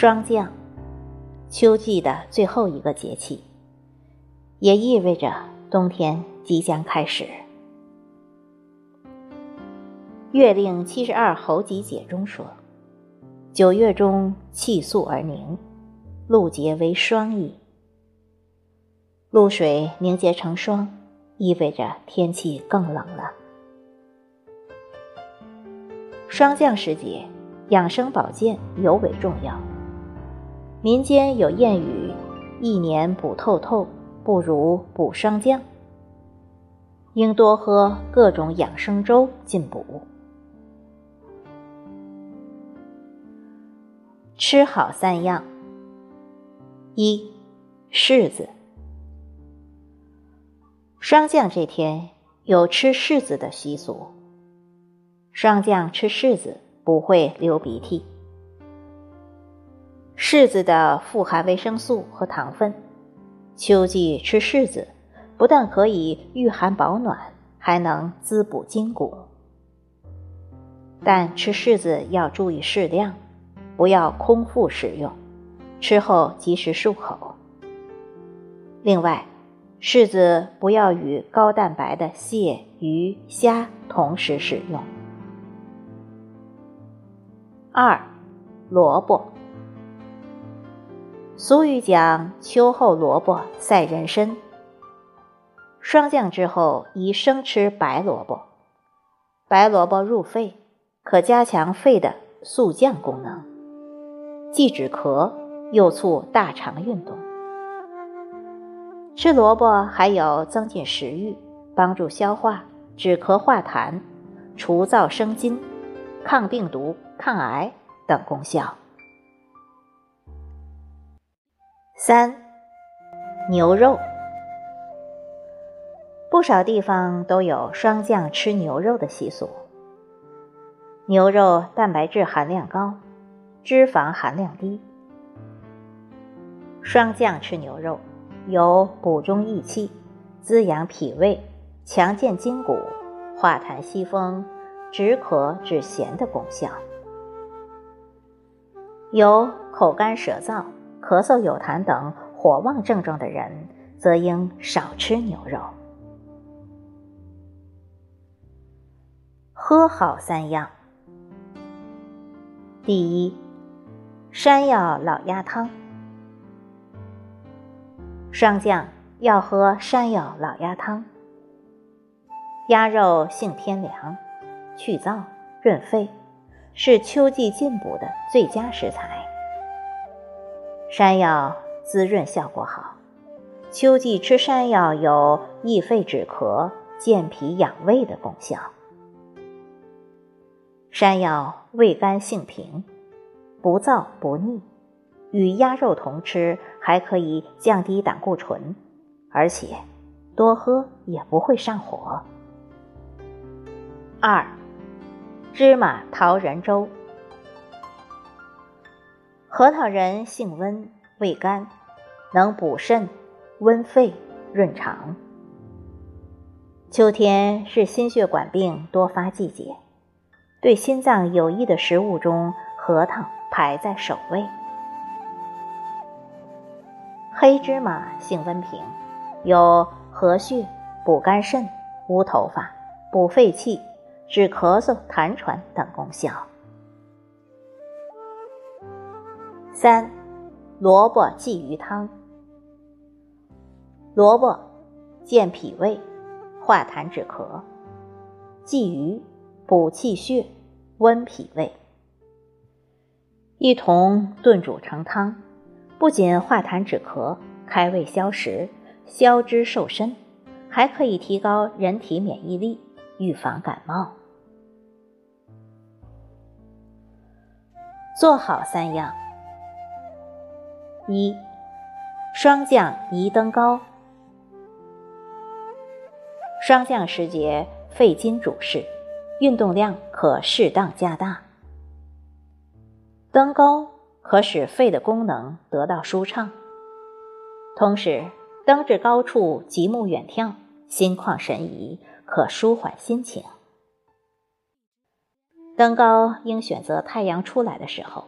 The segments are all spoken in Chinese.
霜降，秋季的最后一个节气，也意味着冬天即将开始。《月令七十二候集解》中说：“九月中气肃而凝，露结为霜矣。露水凝结成霜，意味着天气更冷了。霜降时节，养生保健尤为重要。”民间有谚语：“一年补透透，不如补霜降。”应多喝各种养生粥进补。吃好三样：一、柿子。霜降这天有吃柿子的习俗。霜降吃柿子不会流鼻涕。柿子的富含维生素和糖分，秋季吃柿子不但可以御寒保暖，还能滋补筋骨。但吃柿子要注意适量，不要空腹食用，吃后及时漱口。另外，柿子不要与高蛋白的蟹、鱼、虾同时食用。二，萝卜。俗语讲：“秋后萝卜赛人参。”霜降之后宜生吃白萝卜。白萝卜入肺，可加强肺的速降功能，既止咳又促大肠运动。吃萝卜还有增进食欲、帮助消化、止咳化痰、除燥生津、抗病毒、抗癌等功效。三，牛肉。不少地方都有霜降吃牛肉的习俗。牛肉蛋白质含量高，脂肪含量低。霜降吃牛肉，有补中益气、滋养脾胃、强健筋骨、化痰息风、止渴止咸的功效。有口干舌燥。咳嗽、有痰等火旺症状的人，则应少吃牛肉。喝好三样：第一，山药老鸭汤。霜降要喝山药老鸭汤。鸭肉性偏凉，去燥润肺，是秋季进补的最佳食材。山药滋润效果好，秋季吃山药有益肺止咳、健脾养胃的功效。山药味甘性平，不燥不腻，与鸭肉同吃还可以降低胆固醇，而且多喝也不会上火。二，芝麻桃仁粥。核桃仁性温，味甘，能补肾、温肺、润肠。秋天是心血管病多发季节，对心脏有益的食物中，核桃排在首位。黑芝麻性温平，有和血、补肝肾、乌头发、补肺气、止咳嗽、痰喘等功效。三，萝卜鲫鱼汤。萝卜健脾胃、化痰止咳；鲫鱼补气血、温脾胃。一同炖煮成汤，不仅化痰止咳、开胃消食、消脂瘦身，还可以提高人体免疫力，预防感冒。做好三样。一，霜降宜登高。霜降时节，肺经主事，运动量可适当加大。登高可使肺的功能得到舒畅，同时登至高处极目远眺，心旷神怡，可舒缓心情。登高应选择太阳出来的时候。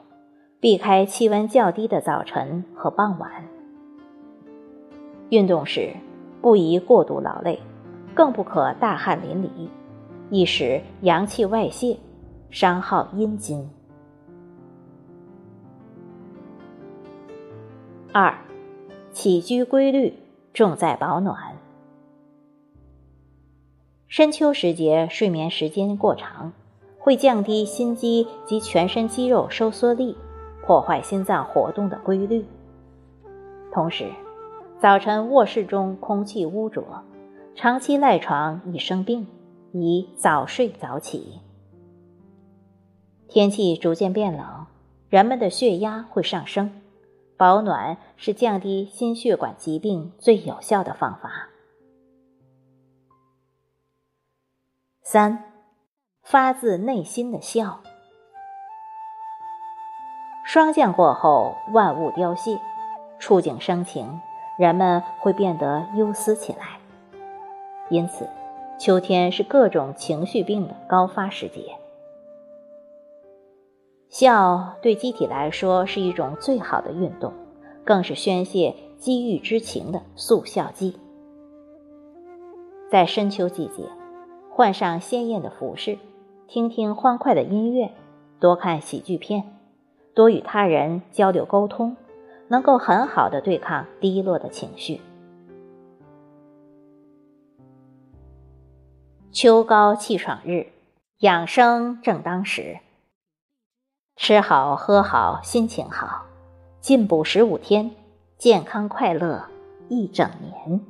避开气温较低的早晨和傍晚。运动时不宜过度劳累，更不可大汗淋漓，易使阳气外泄，伤耗阴津。二，起居规律重在保暖。深秋时节睡眠时间过长，会降低心肌及全身肌肉收缩力，破坏心脏活动的规律。同时，早晨卧室中空气污浊，长期赖床易生病，宜早睡早起。天气逐渐变冷，人们的血压会上升。保暖是降低心血管疾病最有效的方法。三，发自内心的笑。霜降过后，万物凋谢，触景生情，人们会变得忧思起来。因此，秋天是各种情绪病的高发时节。笑对机体来说是一种最好的运动，更是宣泄积郁之情的速效剂。在深秋季节，换上鲜艳的服饰，听听欢快的音乐，多看喜剧片，多与他人交流沟通，能够很好的对抗低落的情绪。秋高气爽日，养生正当时。吃好喝好，心情好，进补十五天，健康快乐一整年。